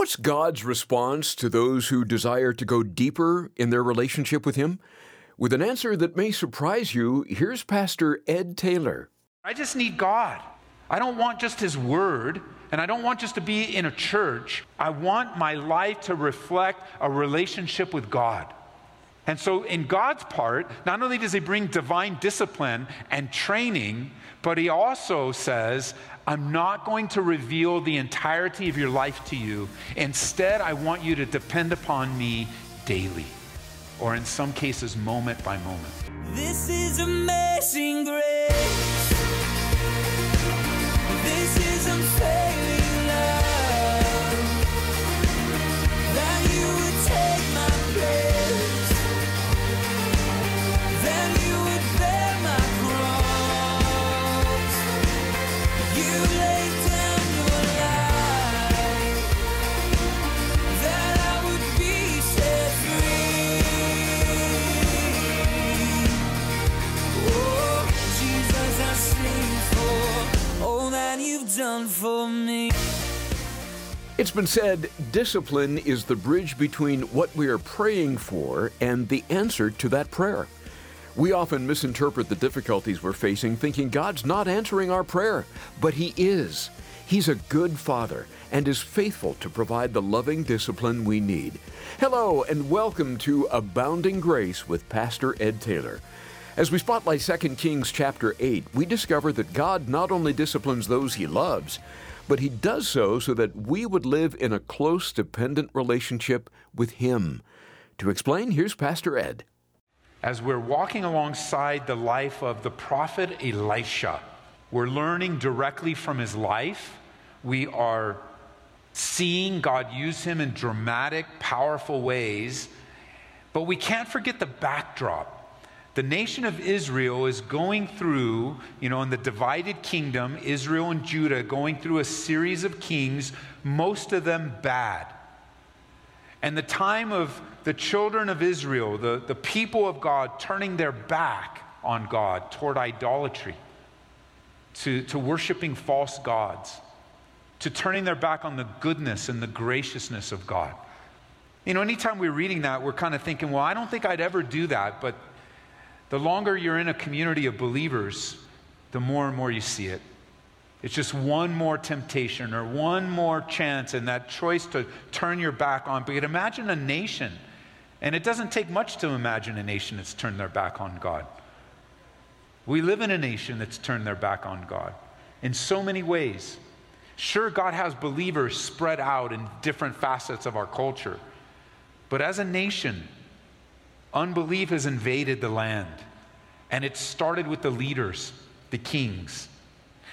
What's God's response to those who desire to go deeper in their relationship with Him? With an answer that may surprise you, here's Pastor Ed Taylor. I just need God. I don't want just His Word, and I don't want just to be in a church. I want my life to reflect a relationship with God. And so, in God's part, not only does He bring divine discipline and training, but He also says, I'm not going to reveal the entirety of your life to you. Instead, I want you to depend upon me daily, or in some cases, moment by moment. This is amazing grace. This is unfailing love. That you would take my place. Said discipline is the bridge between what we are praying for and the answer to that prayer. We often misinterpret the difficulties we're facing, thinking God's not answering our prayer, but He is. He's a good Father and is faithful to provide the loving discipline we need. Hello, and welcome to Abounding Grace with Pastor Ed Taylor. As we spotlight 2 Kings chapter 8, we discover that God not only disciplines those he loves, but he does so so that we would live in a close, dependent relationship with him. To explain, here's Pastor Ed. As we're walking alongside the life of the prophet Elisha, we're learning directly from his life. We are seeing God use him in dramatic, powerful ways, but we can't forget the backdrop. The nation of Israel is going through, you know, in the divided kingdom, Israel and Judah going through a series of kings, most of them bad. And the time of the children of Israel, the, the people of God, turning their back on God toward idolatry, to, to worshiping false gods, to turning their back on the goodness and the graciousness of God. You know, anytime we're reading that, we're kind of thinking, well, I don't think I'd ever do that. But the longer you're in a community of believers, the more and more you see it. It's just one more temptation or one more chance and that choice to turn your back on. But imagine a nation, and it doesn't take much to imagine a nation that's turned their back on God. We live in a nation that's turned their back on God in so many ways. Sure, God has believers spread out in different facets of our culture, but as a nation, unbelief has invaded the land, and it started with the leaders, the kings.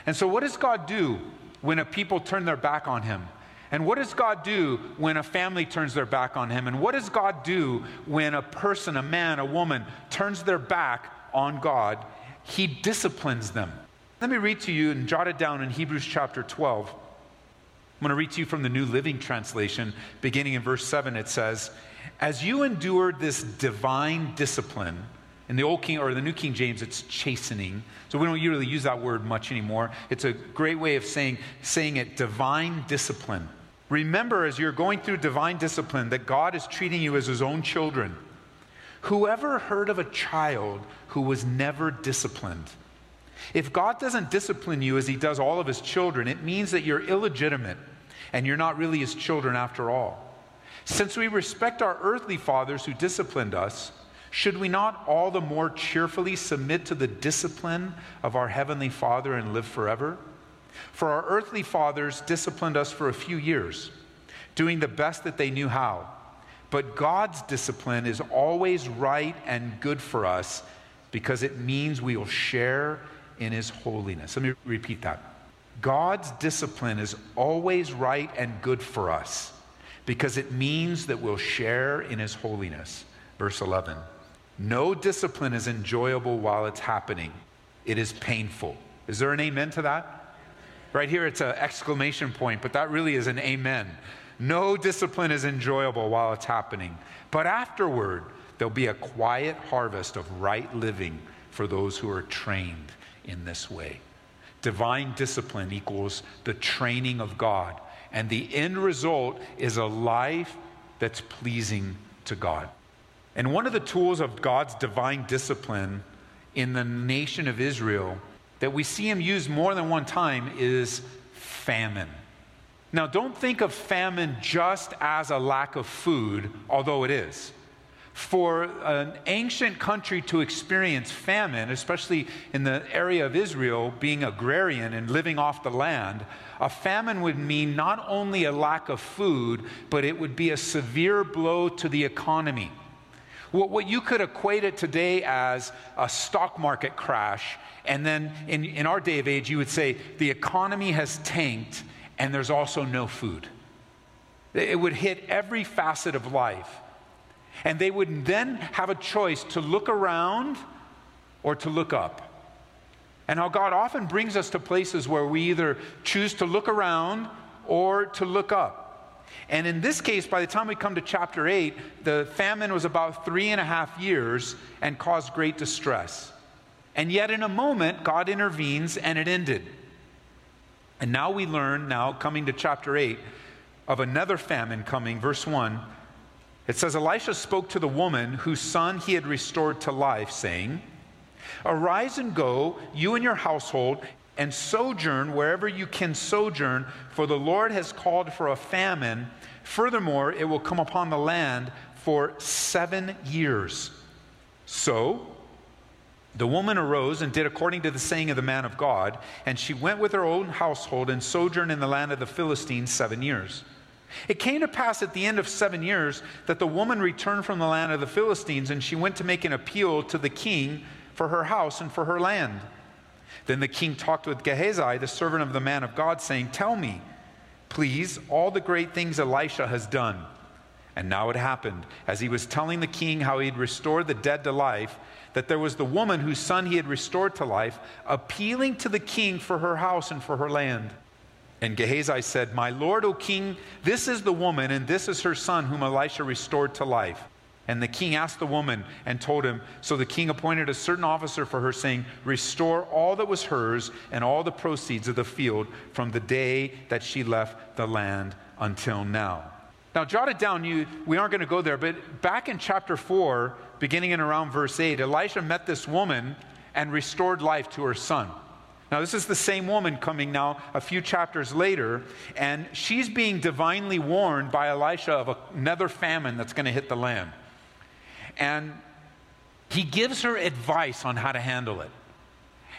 And so, what does God do when a people turn their back on Him? And what does God do when a family turns their back on Him? And what does God do when a person, a man, a woman, turns their back on God? He disciplines them. Let me read to you and jot it down in Hebrews chapter 12. I'm going to read to you from the New Living Translation, beginning in verse 7. It says, As you endured this divine discipline, in the old King or the New King James, it's chastening. So we don't really use that word much anymore. It's a great way of saying, saying it divine discipline. Remember, as you're going through divine discipline, that God is treating you as his own children. Whoever heard of a child who was never disciplined? If God doesn't discipline you as he does all of his children, it means that you're illegitimate and you're not really his children after all. Since we respect our earthly fathers who disciplined us, should we not all the more cheerfully submit to the discipline of our Heavenly Father and live forever? For our earthly fathers disciplined us for a few years, doing the best that they knew how. But God's discipline is always right and good for us because it means we will share in His holiness. Let me repeat that. God's discipline is always right and good for us because it means that we'll share in His holiness. Verse 11. No discipline is enjoyable while it's happening, it is painful. Is there an amen to that? Right here, it's an exclamation point, but that really is an amen. No discipline is enjoyable while it's happening, but afterward, there'll be a quiet harvest of right living for those who are trained in this way. Divine discipline equals the training of God. And the end result is a life that's pleasing to God. And one of the tools of God's divine discipline in the nation of Israel that we see him use more than one time is famine. Now, don't think of famine just as a lack of food, although it is. For an ancient country to experience famine, especially in the area of Israel, being agrarian and living off the land, a famine would mean not only a lack of food, but it would be a severe blow to the economy. What, you could equate it today as a stock market crash, and then in, in our day of age, you would say the economy has tanked and there's also no food. It would hit every facet of life. And they would then have a choice to look around or to look up. And how God often brings us to places where we either choose to look around or to look up. And in this case, by the time we come to chapter 8, the famine was about three and a half years and caused great distress. And yet, in a moment, God intervenes and it ended. And now we learn, now coming to chapter 8, of another famine coming. Verse 1 it says, Elisha spoke to the woman whose son he had restored to life, saying, Arise and go, you and your household, and sojourn wherever you can sojourn, for the Lord has called for a famine. Furthermore, it will come upon the land for seven years. So, the woman arose and did according to the saying of the man of God, and she went with her own household and sojourned in the land of the Philistines seven years. It came to pass at the end of seven years that the woman returned from the land of the Philistines, and she went to make an appeal to the king for her house and for her land. Then the king talked with Gehazi, the servant of the man of God, saying, Tell me, please, all the great things Elisha has done. And now it happened, as he was telling the king how he had restored the dead to life, that there was the woman whose son he had restored to life, appealing to the king for her house and for her land. And Gehazi said, My lord, O king, this is the woman, and this is her son whom Elisha restored to life. And the king asked the woman and told him. So the king appointed a certain officer for her, saying, Restore all that was hers and all the proceeds of the field from the day that she left the land until now. Now, jot it down. You, we aren't going to go there, but back in chapter 4, beginning in around verse 8, Elisha met this woman and restored life to her son. Now, this is the same woman coming now a few chapters later, and she's being divinely warned by Elisha of another famine that's going to hit the land. And he gives her advice on how to handle it.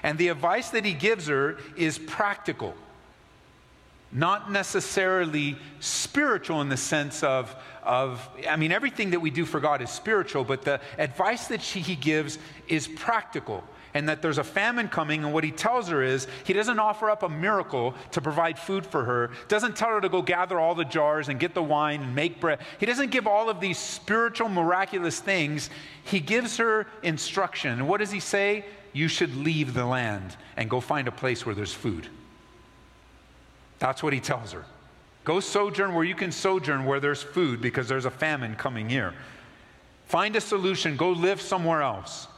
And the advice that he gives her is practical, not necessarily spiritual in the sense of, of I mean, everything that we do for God is spiritual, but the advice that she, he gives is practical and that there's a famine coming. And what he tells her is he doesn't offer up a miracle to provide food for her, doesn't tell her to go gather all the jars and get the wine and make bread. He doesn't give all of these spiritual, miraculous things. He gives her instruction. And what does he say? You should leave the land and go find a place where there's food. That's what he tells her. Go sojourn where you can sojourn where there's food because there's a famine coming here. Find a solution, go live somewhere else.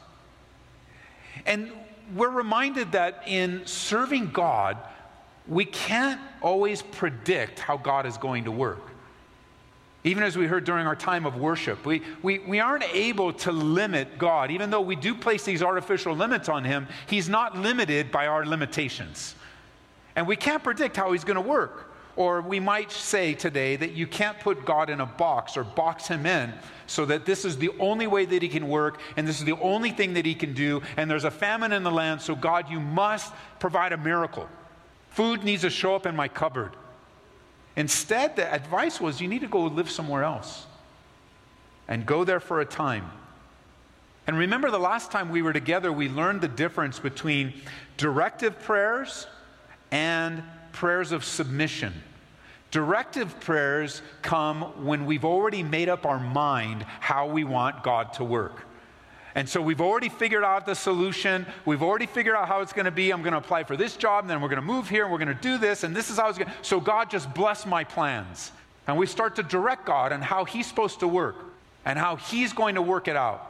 And we're reminded that in serving God, we can't always predict how God is going to work. Even as we heard during our time of worship, we, we, we aren't able to limit God. Even though we do place these artificial limits on Him, He's not limited by our limitations. And we can't predict how He's going to work. Or we might say today that you can't put God in a box or box him in so that this is the only way that he can work and this is the only thing that he can do. And there's a famine in the land, so God, you must provide a miracle. Food needs to show up in my cupboard. Instead, the advice was you need to go live somewhere else and go there for a time. And remember the last time we were together, we learned the difference between directive prayers and prayers of submission. Directive prayers come when we've already made up our mind how we want God to work. And so we've already figured out the solution. We've already figured out how it's going to be. I'm going to apply for this job, and then we're going to move here, and we're going to do this, and this is how it's going to. So God just bless my plans. And we start to direct God on how He's supposed to work and how He's going to work it out.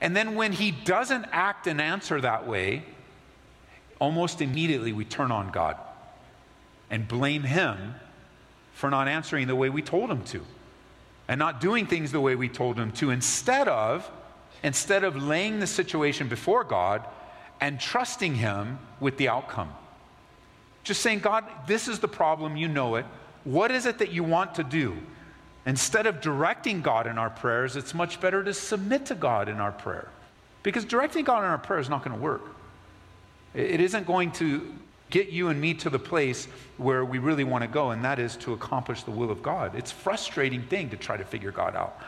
And then when He doesn't act and answer that way, almost immediately we turn on God and blame Him for not answering the way we told him to and not doing things the way we told him to instead of instead of laying the situation before God and trusting him with the outcome. Just saying, God, this is the problem, you know it. What is it that you want to do? Instead of directing God in our prayers, it's much better to submit to God in our prayer. Because directing God in our prayer is not going to work. It isn't going to get you and me to the place where we really want to go, and that is to accomplish the will of God. It's a frustrating thing to try to figure God out.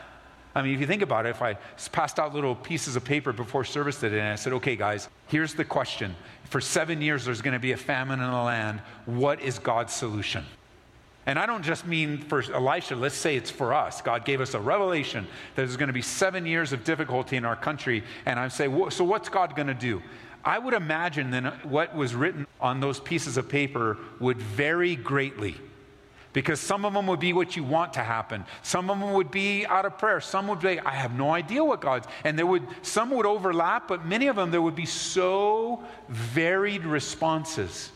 I mean, if you think about it, if I passed out little pieces of paper before service today and I said, okay, guys, here's the question. For seven years, there's going to be a famine in the land. What is God's solution? And I don't just mean for Elisha, let's say it's for us. God gave us a revelation that there's going to be seven years of difficulty in our country. And I say, so what's God going to do? I would imagine then what was written on those pieces of paper would vary greatly. Because some of them would be what you want to happen. Some of them would be out of prayer. Some would be, I have no idea what God's. And there would, some would overlap, but many of them, there would be so varied responses.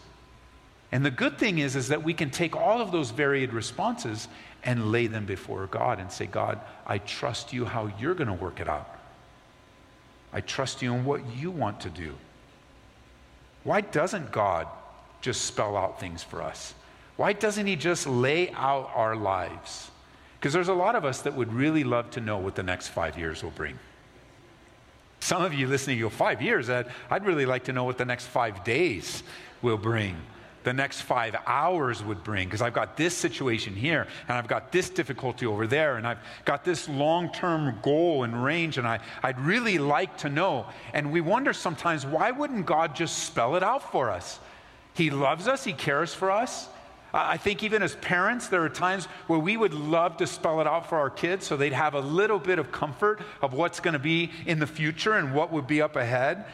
And the good thing is, is that we can take all of those varied responses and lay them before God and say, God, I trust you how you're going to work it out. I trust you in what you want to do. Why doesn't God just spell out things for us? Why doesn't He just lay out our lives? Because there's a lot of us that would really love to know what the next five years will bring. Some of you listening, you go, five years? I'd really like to know what the next five days will bring the next five hours would bring because I've got this situation here and I've got this difficulty over there and I've got this long term goal and range and I, I'd really like to know. And we wonder sometimes why wouldn't God just spell it out for us? He loves us, He cares for us. I think even as parents, there are times where we would love to spell it out for our kids so they'd have a little bit of comfort of what's going to be in the future and what would be up ahead.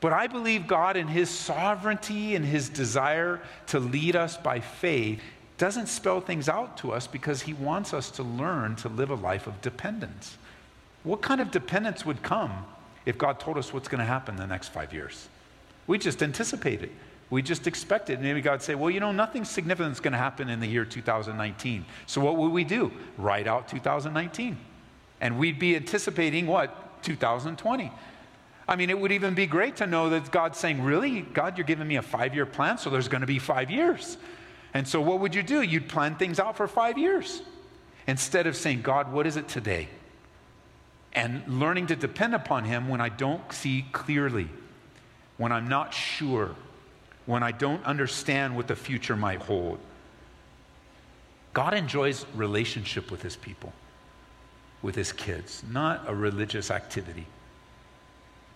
But I believe God, in His sovereignty and His desire to lead us by faith, doesn't spell things out to us because He wants us to learn to live a life of dependence. What kind of dependence would come if God told us what's going to happen in the next five years? We just anticipate it. We just expect it. Maybe God say, well, you know, nothing significant is going to happen in the year 2019. So what would we do? Write out 2019. And we'd be anticipating what? 2020. I mean, it would even be great to know that God's saying, Really? God, you're giving me a five year plan, so there's going to be five years. And so, what would you do? You'd plan things out for five years instead of saying, God, what is it today? And learning to depend upon Him when I don't see clearly, when I'm not sure, when I don't understand what the future might hold. God enjoys relationship with His people, with His kids, not a religious activity.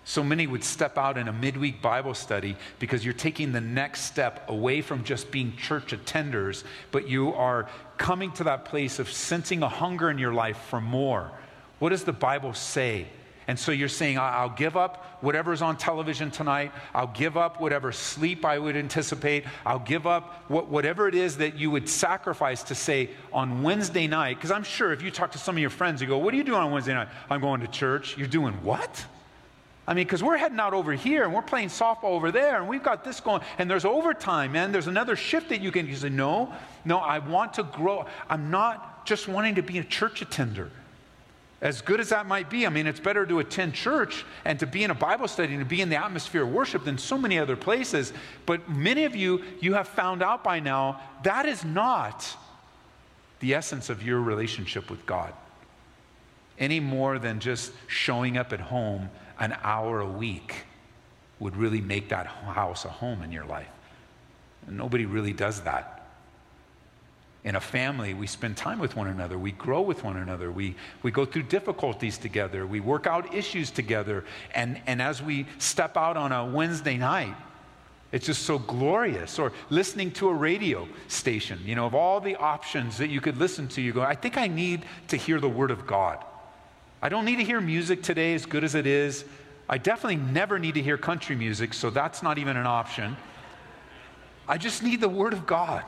So many would step out in a midweek Bible study because you're taking the next step away from just being church attenders, but you are coming to that place of sensing a hunger in your life for more. What does the Bible say? And so you're saying, I'll give up whatever's on television tonight. I'll give up whatever sleep I would anticipate. I'll give up whatever it is that you would sacrifice to say on Wednesday night. Because I'm sure if you talk to some of your friends, you go, What are you doing on Wednesday night? I'm going to church. You're doing what? I mean, because we're heading out over here and we're playing softball over there and we've got this going and there's overtime, man. There's another shift that you can you say, no, no, I want to grow. I'm not just wanting to be a church attender. As good as that might be, I mean, it's better to attend church and to be in a Bible study and to be in the atmosphere of worship than so many other places. But many of you, you have found out by now that is not the essence of your relationship with God any more than just showing up at home an hour a week would really make that house a home in your life. Nobody really does that. In a family, we spend time with one another. We grow with one another. We, we go through difficulties together. We work out issues together. And, and as we step out on a Wednesday night, it's just so glorious. Or listening to a radio station, you know, of all the options that you could listen to, you go, I think I need to hear the Word of God. I don't need to hear music today as good as it is. I definitely never need to hear country music, so that's not even an option. I just need the Word of God.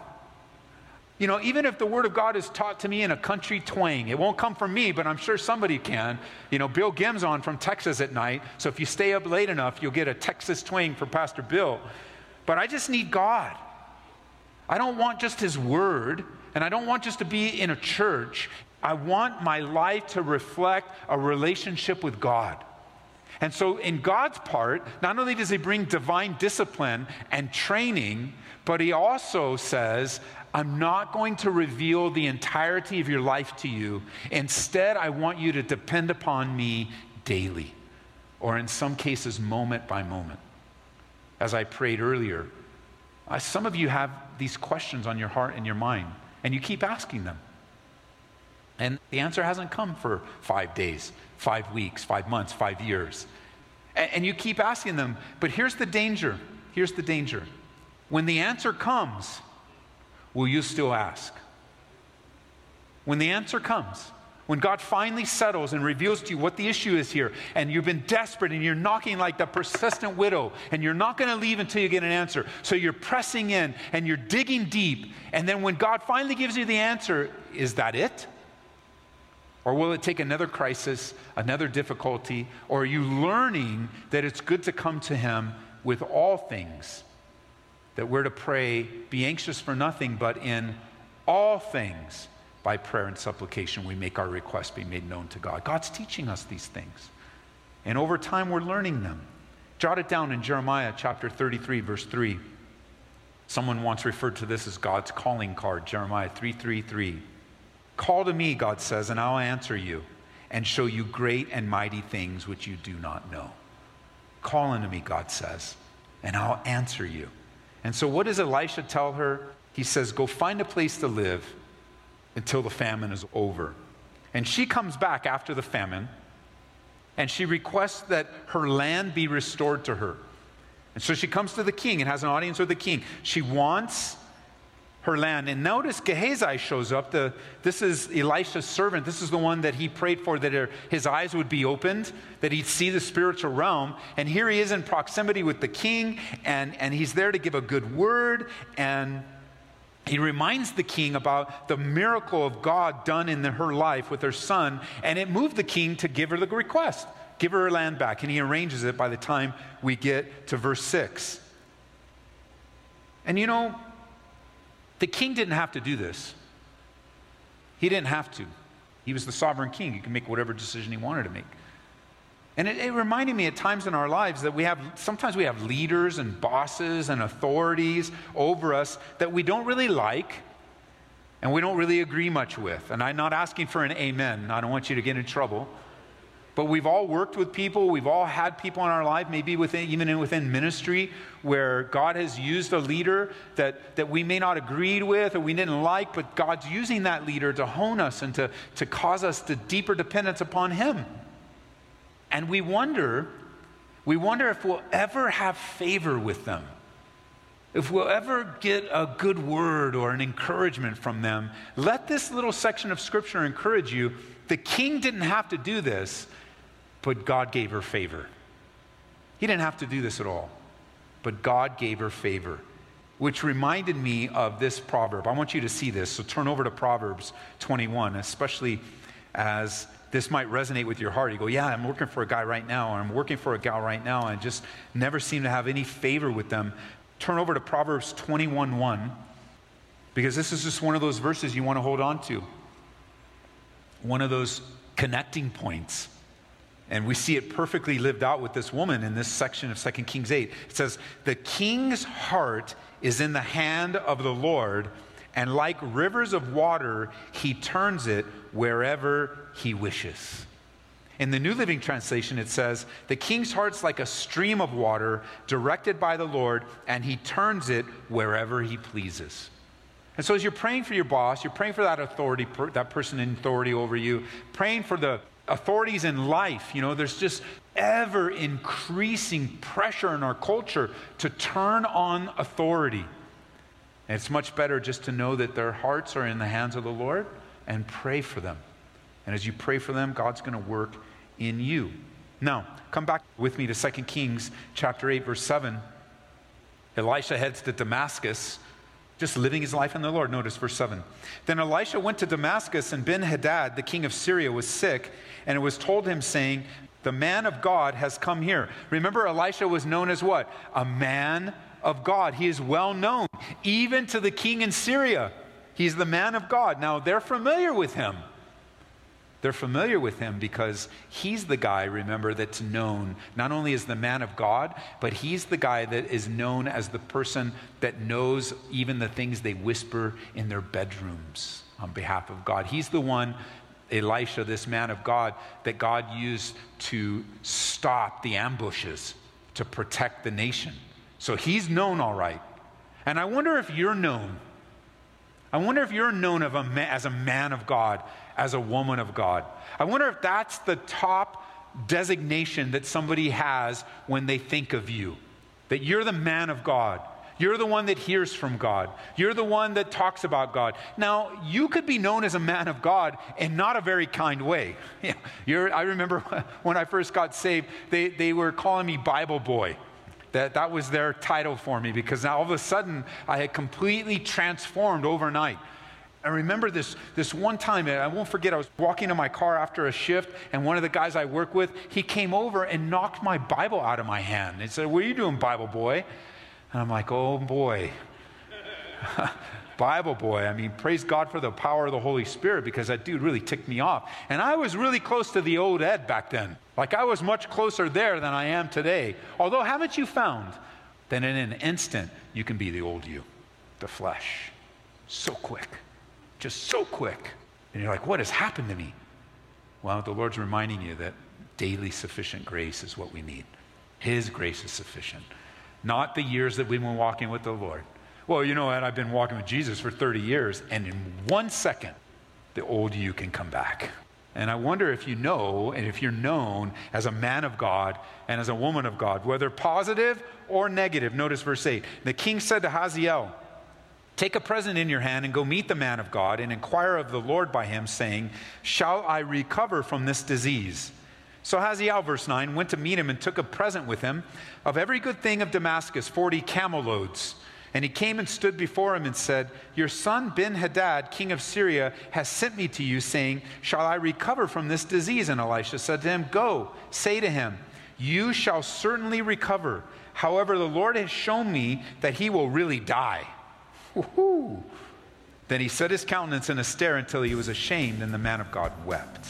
You know, even if the Word of God is taught to me in a country twang, it won't come from me, but I'm sure somebody can. You know, Bill Gims on from Texas at night, so if you stay up late enough, you'll get a Texas twang from Pastor Bill. But I just need God. I don't want just His Word, And I don't want just to be in a church. I want my life to reflect a relationship with God. And so, in God's part, not only does He bring divine discipline and training, but He also says, I'm not going to reveal the entirety of your life to you. Instead, I want you to depend upon me daily, or in some cases, moment by moment. As I prayed earlier, some of you have these questions on your heart and your mind, and you keep asking them. And the answer hasn't come for five days, five weeks, five months, five years. And, you keep asking them, but here's the danger. Here's the danger. When the answer comes, will you still ask? When the answer comes, when God finally settles and reveals to you what the issue is here, and you've been desperate and you're knocking like the persistent widow, and you're not going to leave until you get an answer. So you're pressing in and you're digging deep. And then when God finally gives you the answer, is that it? Or will it take another crisis, another difficulty? Or are you learning that it's good to come to Him with all things? That we're to pray, be anxious for nothing, but in all things, by prayer and supplication, we make our requests be made known to God. God's teaching us these things. And over time, we're learning them. Jot it down in Jeremiah chapter 33, verse 3. Someone once referred to this as God's calling card, Jeremiah 333. Call to me, God says, and I'll answer you and show you great and mighty things which you do not know. Call unto me, God says, and I'll answer you. And so, what does Elisha tell her? He says, Go find a place to live until the famine is over. And she comes back after the famine and she requests that her land be restored to her. And so she comes to the king and has an audience with the king. She wants her land. And notice Gehazi shows up. The, this is Elisha's servant. This is the one that he prayed for that her, his eyes would be opened, that he'd see the spiritual realm. And here he is in proximity with the king, and, and he's there to give a good word. And he reminds the king about the miracle of God done in the, her life with her son, and it moved the king to give her the request give her her land back. And he arranges it by the time we get to verse 6. And you know, the king didn't have to do this. He didn't have to. He was the sovereign king. He could make whatever decision he wanted to make. And it, it, reminded me at times in our lives that we have, sometimes we have leaders and bosses and authorities over us that we don't really like and we don't really agree much with. And I'm not asking for an amen. I don't want you to get in trouble. But we've all worked with people, we've all had people in our life, maybe within, even within ministry, where God has used a leader that, that we may not agreed with or we didn't like, but God's using that leader to hone us and to, to cause us to deeper dependence upon Him. And we wonder, we wonder if we'll ever have favor with them. If we'll ever get a good word or an encouragement from them, let this little section of scripture encourage you. The king didn't have to do this, but God gave her favor. He didn't have to do this at all, but God gave her favor, which reminded me of this proverb. I want you to see this. So turn over to Proverbs 21, especially as this might resonate with your heart. You go, Yeah, I'm working for a guy right now, or I'm working for a gal right now, and just never seem to have any favor with them. Turn over to Proverbs 21 1, because this is just one of those verses you want to hold on to. One of those connecting points and we see it perfectly lived out with this woman in this section of 2 Kings 8. It says, The king's heart is in the hand of the Lord, and like rivers of water, he turns it wherever he wishes. In the New Living Translation, it says, The king's heart's like a stream of water directed by the Lord, and he turns it wherever he pleases. And so, as you're praying for your boss, you're praying for that authority, that person in authority over you, praying for the authorities in life. You know, there's just ever increasing pressure in our culture to turn on authority. And it's much better just to know that their hearts are in the hands of the Lord and pray for them. And as you pray for them, God's going to work in you. Now, come back with me to 2 Kings chapter 8 verse 7. Elisha heads to Damascus just living his life in the Lord. Notice verse 7. Then Elisha went to Damascus, and Ben Hadad, the king of Syria, was sick, and it was told him, saying, The man of God has come here. Remember, Elisha was known as what? A man of God. He is well known, even to the king in Syria. He's the man of God. Now, they're familiar with him. They're familiar with him because he's the guy, remember, that's known not only as the man of God, but he's the guy that is known as the person that knows even the things they whisper in their bedrooms on behalf of God. He's the one, Elisha, this man of God, that God used to stop the ambushes, to protect the nation. So he's known all right. And I wonder if you're known. I wonder if you're known a ma- as a man of God as a woman of God. I wonder if that's the top designation that somebody has when they think of you that you're the man of God. You're the one that hears from God. You're the one that talks about God. Now, you could be known as a man of God in not a very kind way. You're, I remember when I first got saved, they, they were calling me Bible boy. That, that was their title for me because now all of a sudden I had completely transformed overnight. I remember this, this one time, I won't forget, I was walking in my car after a shift, and one of the guys I work with, he came over and knocked my Bible out of my hand He said, What are you doing, Bible boy? And I'm like, Oh boy. Bible boy. I mean, praise God for the power of the Holy Spirit because that dude really ticked me off. And I was really close to the old Ed back then. Like I was much closer there than I am today. Although, haven't you found that in an instant you can be the old you, the flesh? So quick just so quick. And you're like, what has happened to me? Well, the Lord's reminding you that daily sufficient grace is what we need. His grace is sufficient, not the years that we've been walking with the Lord. Well, you know what? I've been walking with Jesus for 30 years, and in one second, the old you can come back. And I wonder if you know, and if you're known as a man of God and as a woman of God, whether positive or negative. Notice verse 8. The king said to Hazael, Take a present in your hand and go meet the man of God and inquire of the Lord by him, saying, Shall I recover from this disease? So Hazael, verse 9, went to meet him and took a present with him of every good thing of Damascus, 40 camel loads. And he came and stood before him and said, Your son Ben Hadad, king of Syria, has sent me to you, saying, Shall I recover from this disease? And Elisha said to him, Go, say to him, You shall certainly recover. However, the Lord has shown me that he will really die. Woo-hoo. Then he set his countenance in a stare until he was ashamed, and the man of God wept.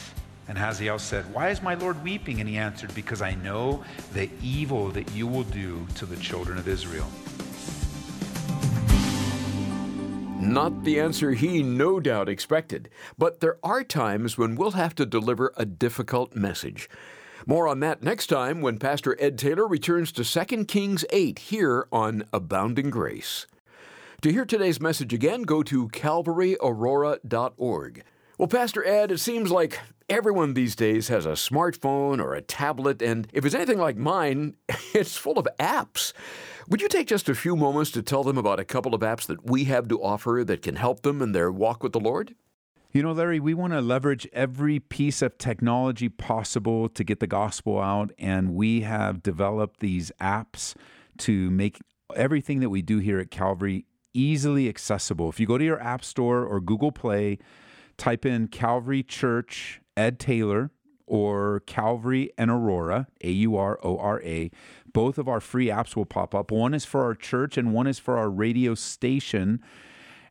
And Hazael said, Why is my Lord weeping? And he answered, Because I know the evil that you will do to the children of Israel. Not the answer he no doubt expected, but there are times when we'll have to deliver a difficult message. More on that next time when Pastor Ed Taylor returns to 2 Kings 8 here on Abounding Grace. To hear today's message again, go to calvaryaurora.org. Well, Pastor Ed, it seems like everyone these days has a smartphone or a tablet, and if it's anything like mine, it's full of apps. Would you take just a few moments to tell them about a couple of apps that we have to offer that can help them in their walk with the Lord? You know, Larry, we want to leverage every piece of technology possible to get the gospel out, and we have developed these apps to make everything that we do here at Calvary easily accessible. If you go to your App Store or Google Play, type in Calvary Church Ed Taylor or Calvary and Aurora, A U R O R A, both of our free apps will pop up. One is for our church and one is for our radio station.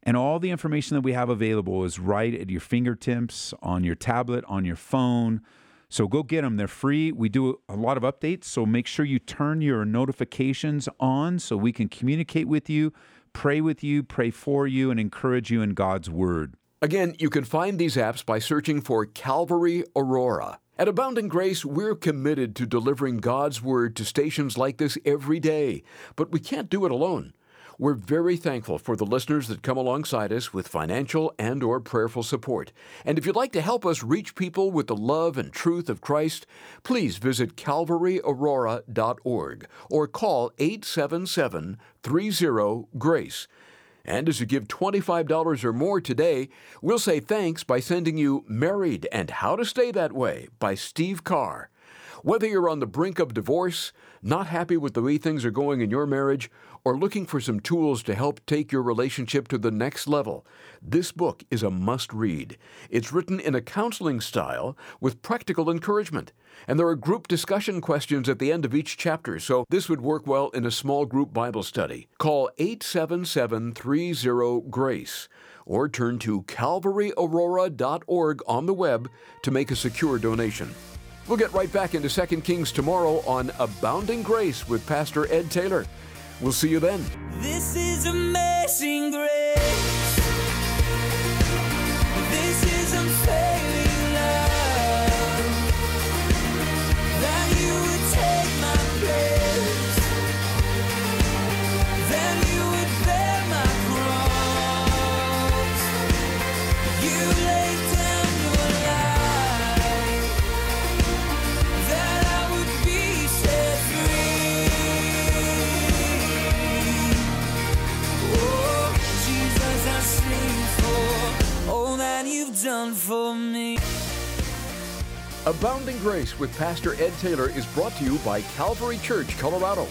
And all the information that we have available is right at your fingertips, on your tablet, on your phone. So go get them. They're free. We do a lot of updates. So make sure you turn your notifications on so we can communicate with you pray with you, pray for you, and encourage you in God's Word. Again, you can find these apps by searching for Calvary Aurora. At Abounding Grace, we're committed to delivering God's Word to stations like this every day, but we can't do it alone. We're very thankful for the listeners that come alongside us with financial and or prayerful support. And if you'd like to help us reach people with the love and truth of Christ, please visit calvaryaurora.org or call 877-30-GRACE. And as you give $25 or more today, we'll say thanks by sending you Married and How to Stay That Way by Steve Carr. Whether you're on the brink of divorce, not happy with the way things are going in your marriage, or looking for some tools to help take your relationship to the next level, this book is a must read. It's written in a counseling style with practical encouragement, and there are group discussion questions at the end of each chapter, so this would work well in a small group Bible study. Call 877 30 GRACE or turn to calvaryaurora.org on the web to make a secure donation. We'll get right back into 2 Kings tomorrow on Abounding Grace with Pastor Ed Taylor. We'll see you then. This is amazing grace. Abounding Grace with Pastor Ed Taylor is brought to you by Calvary Church, Colorado.